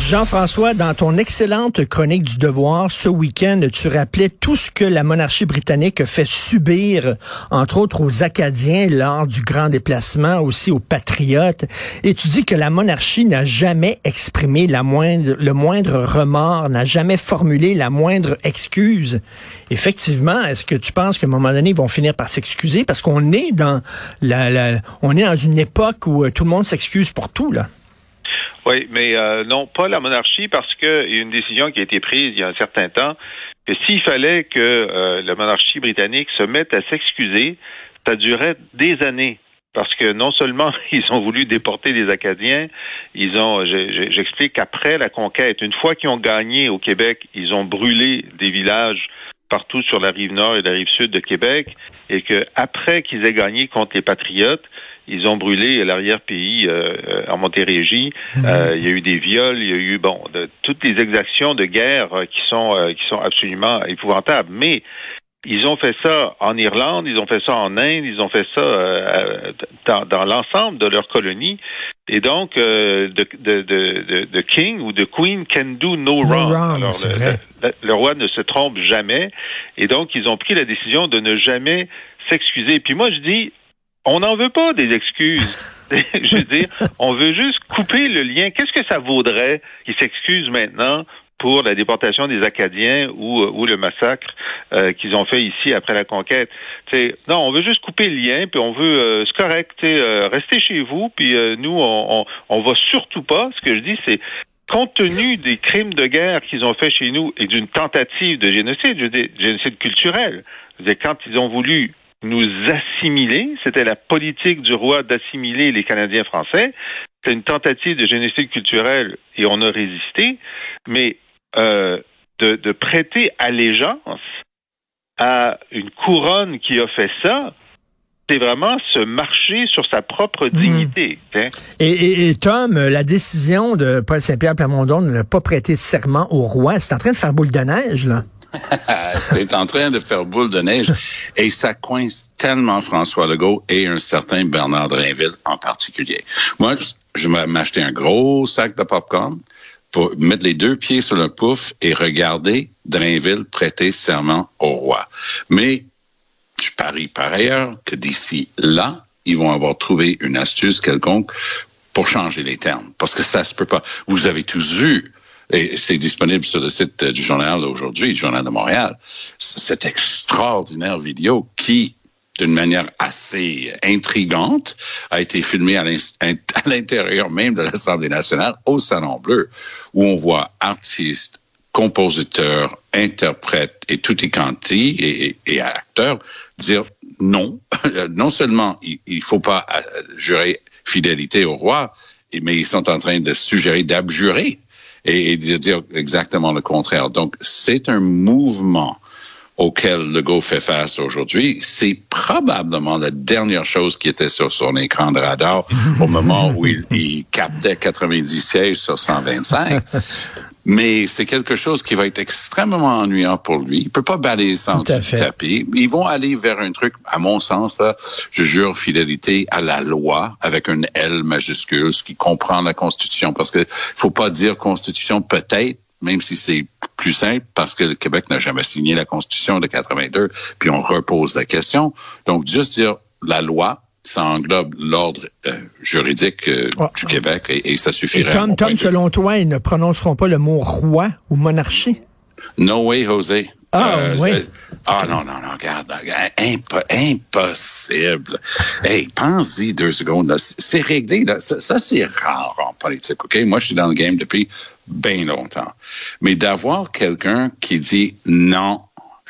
Jean-François, dans ton excellente chronique du devoir ce week-end, tu rappelais tout ce que la monarchie britannique fait subir, entre autres aux Acadiens lors du grand déplacement, aussi aux patriotes. Et tu dis que la monarchie n'a jamais exprimé la moindre, le moindre remords, n'a jamais formulé la moindre excuse. Effectivement, est-ce que tu penses qu'à un moment donné, ils vont finir par s'excuser? Parce qu'on est dans la, la, on est dans une époque où euh, tout le monde s'excuse pour tout, là. Oui, mais euh, non, pas la monarchie, parce qu'il y a une décision qui a été prise il y a un certain temps, que s'il fallait que euh, la monarchie britannique se mette à s'excuser, ça durait des années. Parce que non seulement ils ont voulu déporter les Acadiens, ils ont, j'explique qu'après la conquête, une fois qu'ils ont gagné au Québec, ils ont brûlé des villages partout sur la rive nord et la rive sud de Québec, et que après qu'ils aient gagné contre les Patriotes, ils ont brûlé l'arrière-pays euh, euh, en Montérégie. Mhm. Euh, il y a eu des viols, il y a eu bon de, toutes les exactions de guerre qui sont qui sont absolument épouvantables. Mais ils ont fait ça en Irlande, ils ont fait ça en Inde, ils ont fait ça dans, dans l'ensemble de leur colonie. Et donc, euh, the, king ou the queen can do no, wrong. Alors, le, le, roi ne se trompe jamais. Et donc, ils ont pris la décision de ne jamais s'excuser. Puis moi, je dis, on n'en veut pas des excuses. je veux dire, on veut juste couper le lien. Qu'est-ce que ça vaudrait qu'ils s'excusent maintenant pour la déportation des Acadiens ou, ou le massacre euh, qu'ils ont fait ici après la conquête? Non, on veut juste couper le lien, puis on veut, euh, c'est correct, euh, rester chez vous, puis euh, nous, on, va surtout pas. Ce que je dis, c'est compte tenu des crimes de guerre qu'ils ont fait chez nous et d'une tentative de génocide, je veux génocide culturel. Je quand ils ont voulu nous assimiler. C'était la politique du roi d'assimiler les Canadiens français. C'était une tentative de génocide culturel et on a résisté. Mais euh, de, de, prêter allégeance à une couronne qui a fait ça, c'est vraiment se marcher sur sa propre hmm. dignité. Hein. Et, et, Tom, la décision de Paul Saint-Pierre Plamondon de ne pas prêter serment au roi, c'est en train de faire boule de neige, là. c'est en train de faire boule de neige et ça coince tellement François Legault et un certain Bernard Drainville en particulier. Moi, je vais m'acheter un gros sac de popcorn pour mettre les deux pieds sur le pouf et regarder Drainville prêter serment au roi. Mais je parie par ailleurs que d'ici là, ils vont avoir trouvé une astuce quelconque pour changer les termes. Parce que ça se peut pas. Vous avez tous vu et c'est disponible sur le site du journal aujourd'hui, du journal de Montréal, cette extraordinaire vidéo qui d'une manière assez intrigante, a été filmée à l'intérieur même de l'Assemblée nationale, au Salon Bleu, où on voit artistes, compositeurs, interprètes et tout quanti et, et, acteurs dire non. non seulement il, ne faut pas euh, jurer fidélité au roi, mais ils sont en train de suggérer d'abjurer et, et dire exactement le contraire. Donc, c'est un mouvement auquel Legault fait face aujourd'hui, c'est probablement la dernière chose qui était sur son écran de radar au moment où il, il captait 90 sièges sur 125. Mais c'est quelque chose qui va être extrêmement ennuyant pour lui. Il peut pas balayer ça en dessous du tapis. Ils vont aller vers un truc, à mon sens, là, je jure fidélité à la loi avec un L majuscule, ce qui comprend la Constitution. Parce que faut pas dire Constitution peut-être, même si c'est plus simple parce que le Québec n'a jamais signé la Constitution de 82, puis on repose la question. Donc, juste dire la loi, ça englobe l'ordre euh, juridique euh, ah. du Québec et, ça suffirait. Et Tom, selon toi, ils ne prononceront pas le mot roi ou monarchie? No way, José. Ah, euh, oui. Ah non, non, non, regarde, impossible. Hey, pense-y deux secondes. C'est réglé. Ça, ça c'est rare en politique, OK? Moi, je suis dans le game depuis bien longtemps. Mais d'avoir quelqu'un qui dit non,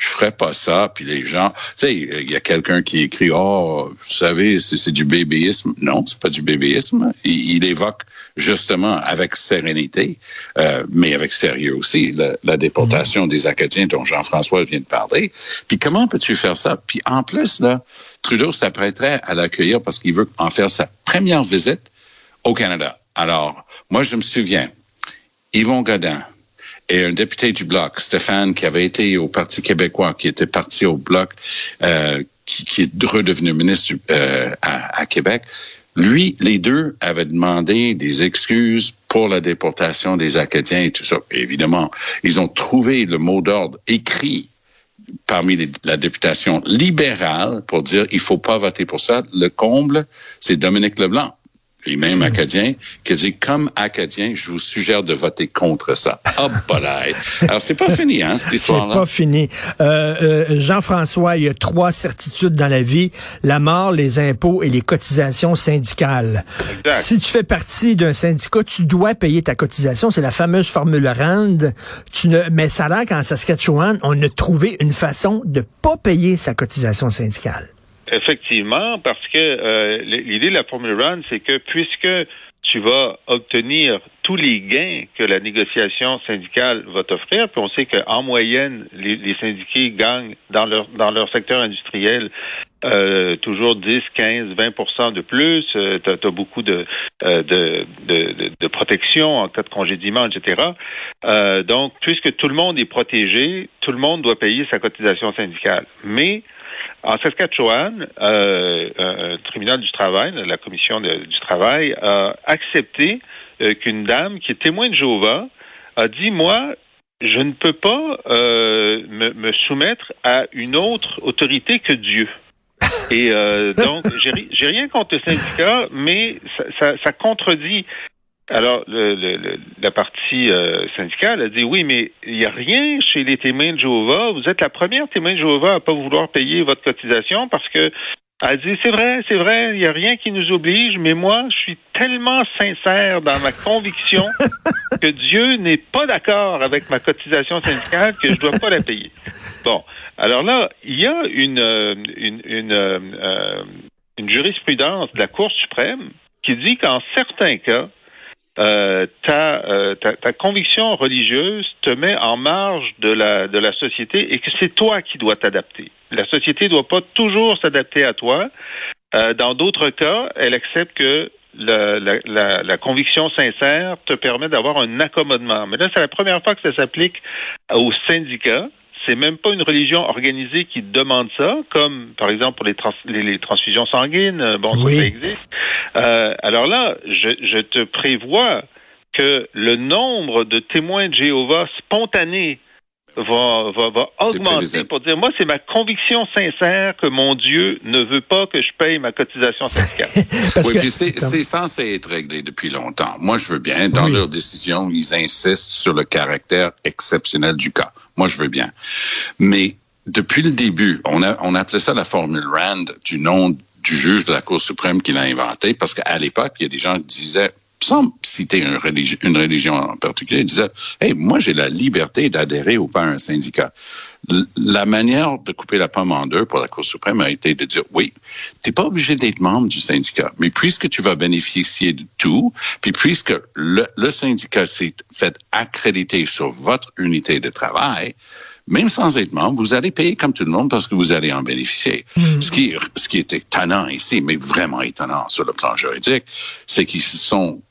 je ferais pas ça. Puis les gens, tu sais, il y a quelqu'un qui écrit, oh, vous savez, c'est du bébéisme. Non, c'est pas du bébéisme. Il, évoque justement avec sérénité, euh, mais avec sérieux aussi, la, déportation des Acadiens dont Jean-François vient de parler. Puis comment peux-tu faire ça? Puis en plus, là, Trudeau s'apprêterait à l'accueillir parce qu'il veut en faire sa première visite au Canada. Alors, moi, je me souviens, Yvon Godin, et un député du Bloc, Stéphane, qui avait été au Parti québécois, qui était parti au Bloc, euh, qui, est redevenu ministre euh, à, Québec, lui, les deux avaient demandé des excuses pour la déportation des Acadiens et tout ça. évidemment, ils ont trouvé le mot d'ordre écrit parmi la députation libérale pour dire il faut pas voter pour ça. Le comble, c'est Dominique Leblanc lui-même hmm. acadien, qui a dit, comme acadien, je vous suggère de voter contre ça. Ah, oh, Alors, c'est pas fini, hein, cette histoire-là? C'est pas fini. Euh, euh, Jean-François, il y a trois certitudes dans la vie. La mort, les impôts et les cotisations syndicales. Exact. Si tu fais partie d'un syndicat, tu dois payer ta cotisation. C'est la fameuse formule RAND. Tu ne, mais ça a l'air qu'en Saskatchewan, on a trouvé une façon de pas payer sa cotisation syndicale. Effectivement, parce que euh, l'idée de la Formule Run, c'est que puisque tu vas obtenir tous les gains que la négociation syndicale va t'offrir, puis on sait qu'en moyenne, les, syndiqués gagnent dans leur dans leur secteur industriel euh, toujours 10, 15, 20% de plus. Euh, tu as, beaucoup de, euh, de, de, de, protection en cas de congédiement, etc. Euh, donc, puisque tout le monde est protégé, tout le monde doit payer sa cotisation syndicale. Mais en Saskatchewan, euh, un tribunal du travail, la commission du travail, a accepté euh, qu'une dame qui est témoin de Jéhovah a dit, moi, je ne peux pas euh, me, me, soumettre à une autre autorité que Dieu. Et euh, donc, j'ai rien contre le syndicat, mais ça, ça, ça contredit alors, le, le, la partie euh, syndicale a dit oui, mais il n'y a rien chez les témoins de Jéhovah. Vous êtes la première témoin de Jéhovah à pas vouloir payer votre cotisation parce que elle dit c'est vrai, c'est vrai, il n'y a rien qui nous oblige, mais moi, je suis tellement sincère dans ma conviction que Dieu n'est pas d'accord avec ma cotisation syndicale que je dois pas la payer. Bon, alors là, il y a une euh, une, une, euh, une jurisprudence de la Cour suprême qui dit qu'en certains cas, euh, euh, ta, conviction religieuse te met en marge de la, société et que c'est toi qui dois t'adapter. La société ne doit pas toujours s'adapter à toi. Euh, dans d'autres cas, elle accepte que la, conviction sincère te permet d'avoir un accommodement. Mais là, c'est la première fois que ça s'applique aux syndicats c'est même pas une religion organisée qui demande ça, comme par exemple pour les, les, transfusions sanguines. Euh, bon, ça, existe. Euh, alors là, je, je, te prévois que le nombre de témoins de Jéhovah spontanés va, va, va augmenter pour dire, moi, c'est ma conviction sincère que mon Dieu ne veut pas que je paye ma cotisation syndicale. oui, puis c'est censé être réglé depuis longtemps. Moi, je veux bien. Dans leur décision, ils insistent sur le caractère exceptionnel du cas. Moi, je veux bien. Mais depuis le début, on a, on appelait ça la formule RAND du nom du juge de la Cour suprême qui l'a inventé, parce qu'à l'époque, il y a des gens qui disaient, sans citer une religion, une religion en particulier, disait Hey, moi, j'ai la liberté d'adhérer ou pas à un syndicat. La manière de couper la pomme en deux pour la Cour suprême a été de dire Oui, tu n'es pas obligé d'être membre du syndicat, mais puisque tu vas bénéficier de tout, puis puisque le, le syndicat s'est fait accréditer sur votre unité de travail, même sans être membre, vous allez payer comme tout le monde parce que vous allez en bénéficier. Mm. Ce qui, ce qui est étonnant ici, mais vraiment étonnant sur le plan juridique, c'est qu'ils se sont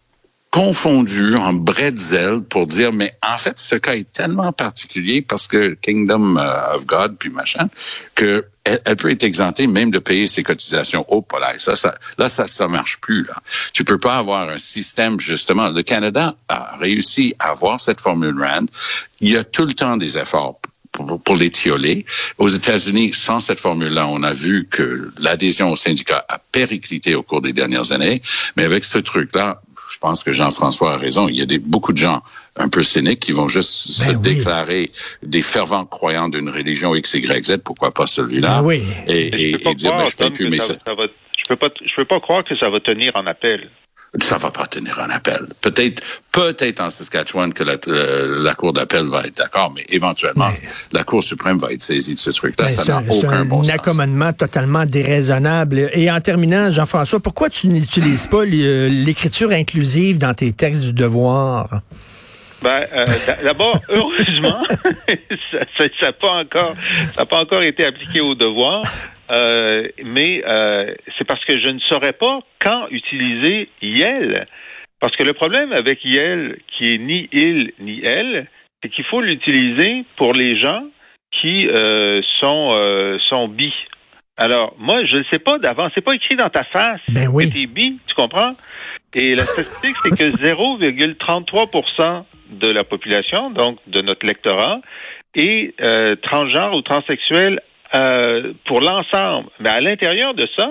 confondu en bretzel pour dire, mais en fait, ce cas est tellement particulier parce que Kingdom euh, of God, puis machin, que elle, peut être exemptée même de payer ses cotisations au polaire. Ça, ça, là, ça, ça marche plus, là. Tu peux pas avoir un système, justement. Le Canada a réussi à avoir cette formule RAND. Il y a tout le temps des efforts pour, pour l'étioler. Aux États-Unis, sans cette formule-là, on a vu que l'adhésion au syndicat a périclité au cours des dernières années. Mais avec ce truc-là, je pense que Jean-François a raison. Il y a des, beaucoup de gens un peu cyniques qui vont juste ben se déclarer des fervents croyants d'une religion X, Y, Z. Pourquoi pas celui-là? Ben oui. Et, et, dire, ben, je plus, ça, je peux pas, je peux pas croire que ça va tenir en appel ça va pas tenir un appel. Peut-être, peut-être en Saskatchewan que la, euh, la Cour d'appel va être d'accord, mais éventuellement, la Cour suprême va être saisie de ce truc-là. Ça n'a aucun bon sens. un accommodement totalement déraisonnable. Et en terminant, Jean-François, pourquoi tu n'utilises pas l'écriture inclusive dans tes textes du devoir? Ben, euh, d'abord, heureusement, ça n'a pas encore, ça pas encore été appliqué au devoir. Euh, mais euh, c'est parce que je ne saurais pas quand utiliser Yel. Parce que le problème avec Yel, qui est ni il ni elle, c'est qu'il faut l'utiliser pour les gens qui euh, sont sont bi. Alors, moi, je ne sais pas d'avance. C'est pas écrit dans ta face Ben oui. que t'es bi, tu comprends? Et la statistique, c'est que 0,33% de la population, donc de notre lectorat, est euh, transgenre ou transsexuel euh, pour l'ensemble. Mais à l'intérieur de ça,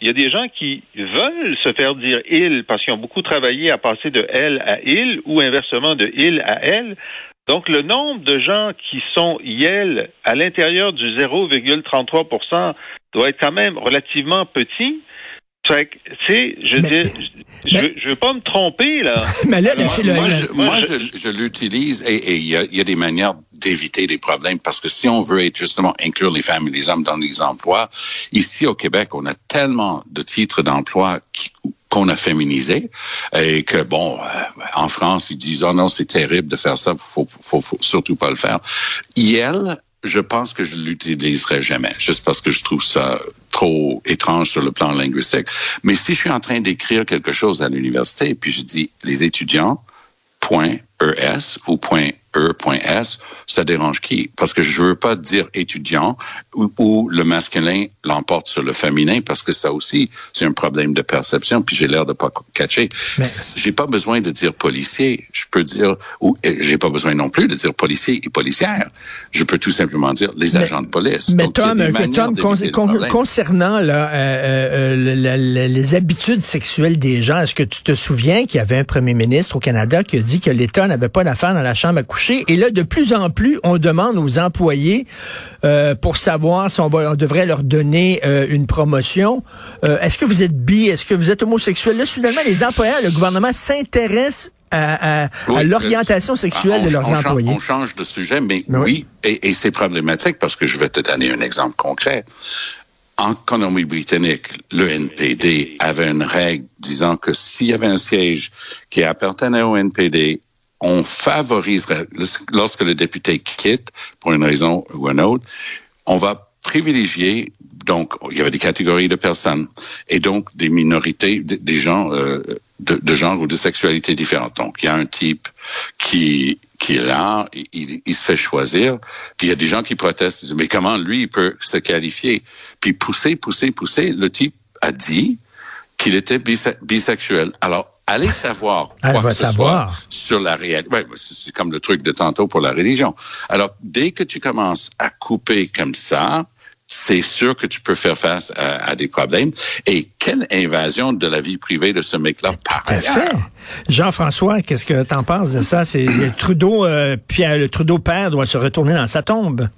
il y a des gens qui veulent se faire dire il parce qu'ils ont beaucoup travaillé à passer de elle à il ou inversement de il à elle. Donc, le nombre de gens qui sont YEL à l'intérieur du 0,33% doit être quand même relativement petit. Fait que, tu sais, je Mais- dis, je, mais- je veux pas me tromper, là. Mais là, le- moi, le- je, moi, je- je- je l'utilise et et il y a, il y a des manières d'éviter des problèmes parce que si on veut être justement inclure les femmes et les hommes dans les emplois, ici au Québec, on a tellement de titres d'emploi qui- qu'on a féminisé et que bon, euh, en France, ils disent oh non, c'est terrible de faire ça, faut, faut, faut surtout pas le faire. IL, je pense que je l'utiliserai jamais, juste parce que je trouve ça trop étrange sur le plan linguistique. Mais si je suis en train d'écrire quelque chose à l'université, puis je dis les étudiants, point ES ou point E, point S, ça dérange qui? Parce que je veux pas dire étudiant ou, ou le masculin l'emporte sur le féminin parce que ça aussi, c'est un problème de perception puis j'ai l'air de pas catcher. Mais- J'ai pas besoin de dire policier. Je peux dire, ou j'ai pas besoin non plus de dire policier et policière. Je peux tout simplement dire les Mais- agents de police. Mais Donc, Tom, que Tom, con- con- concernant là, euh, euh, le- le- le- les habitudes sexuelles des gens, est-ce que tu te souviens qu'il y avait un premier ministre au Canada qui a dit que l'État n'avait pas d'affaires dans la chambre à coucher? Et là, de plus en plus, on demande aux employés euh, pour savoir si on, va, on devrait leur donner euh, une promotion. Euh, est-ce que vous êtes bi? Est-ce que vous êtes homosexuel? Là, soudainement, les employeurs, le gouvernement s'intéresse à, à- à l'orientation euh, sexuelle on- de leurs on change- employés. On change de sujet, mais Oui. oui, et, et c'est problématique parce que je vais te donner un exemple concret. En Colombie-Britannique, le NPD avait une règle disant que s'il y avait un siège qui appartenait au NPD, on favoriserait, lorsque le député quitte, pour une raison ou une autre, on va privilégier, donc, il y avait des catégories de personnes, et donc des minorités, des, gens euh, de, de genre ou de sexualité différente. Donc, il y a un type qui qui est là, il, il se fait choisir, puis il y a des gens qui protestent, ils disent, mais comment lui, il peut se qualifier? Puis pousser, pousser, pousser, le type a dit qu'il était bise- bisexuel. Alors, allez savoir Elle quoi va que ce savoir. soit sur la réalité. Ouais, c'est comme le truc de tantôt pour la religion. Alors, dès que tu commences à couper comme ça, c'est sûr que tu peux faire face à, à des problèmes. Et quelle invasion de la vie privée de ce mec-là par ailleurs. Jean-François, qu'est-ce que t'en penses de ça? C'est le Trudeau, euh, Pierre, le Trudeau père doit se retourner dans sa tombe.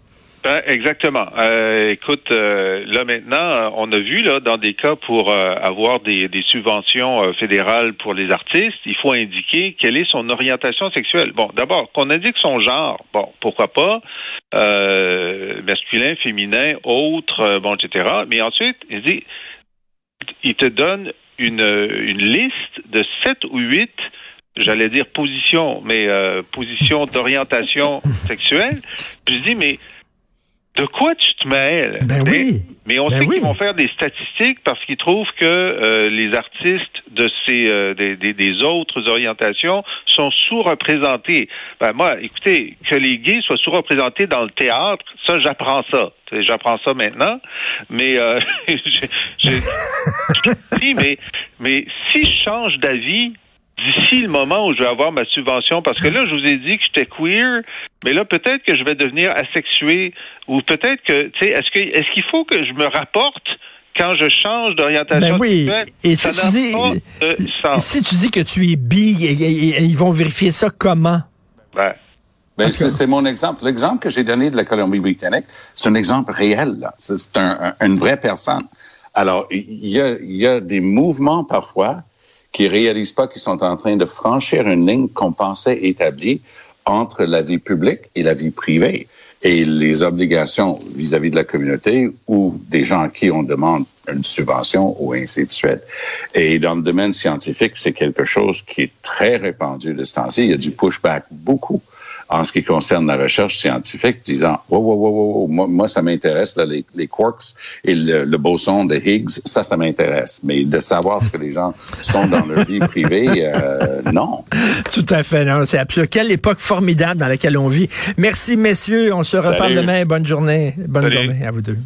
Ben, exactement. Euh, écoute, euh, là maintenant, euh, on a vu là dans des cas pour euh, avoir des, subventions fédérales pour les artistes, il faut indiquer quelle est son orientation sexuelle. Bon, d'abord qu'on indique son genre. Bon, pourquoi pas masculin, féminin, autre, bon, etc. Mais ensuite, il dit, il te donne une, liste de sept ou huit j'allais dire positions, mais euh, positions d'orientation sexuelle. Puis je dis, mais de quoi tu te mêles? Ben Mais- oui. Mais on Ben sait oui. qu'ils vont faire des statistiques parce qu'ils trouvent que euh, les artistes de ces euh, des, des- des autres orientations sont sous-représentés. Ben moi, écoutez, que les gays soient sous-représentés dans le théâtre, ça j'apprends ça. J'apprends ça maintenant. Mais euh, mais si je change d'avis d'ici le moment où je vais avoir ma subvention, parce que là, je vous ai dit que j'étais queer, mais là, peut-être que je vais devenir asexué, ou peut-être que, tu sais, est-ce que est-ce qu'il faut que je me rapporte quand je change d'orientation Ben oui. sexuelle? Et Ça si tu dis, pas de sens. si tu dis que tu es bi, et- et- et- ils vont vérifier ça comment? Ben, Ben, c'est mon exemple. L'exemple que j'ai donné de la Colombie-Britannique, c'est un exemple réel. là. C'est c'est un, un- une vraie personne. Alors, il y a, il y a des mouvements parfois qui réalisent pas qu'ils sont en train de franchir une ligne qu'on pensait établie entre la vie publique et la vie privée et les obligations vis-à-vis de la communauté ou des gens à qui on demande une subvention ou ainsi de suite. Et dans le domaine scientifique, c'est quelque chose qui est très répandu de ce temps-ci. Il y a du pushback beaucoup en ce qui concerne la recherche scientifique, disant wow, wow, wow, wow, wow, moi, moi ça m'intéresse là, les, les quarks et le, le boson de Higgs, ça, ça m'intéresse. Mais de savoir ce que les gens sont dans leur vie privée, euh, non. Tout à fait, non, c'est absurde. Quelle époque formidable dans laquelle on vit. Merci, messieurs. On se reparle Salut. demain. Bonne journée. Bonne Salut. journée à vous deux.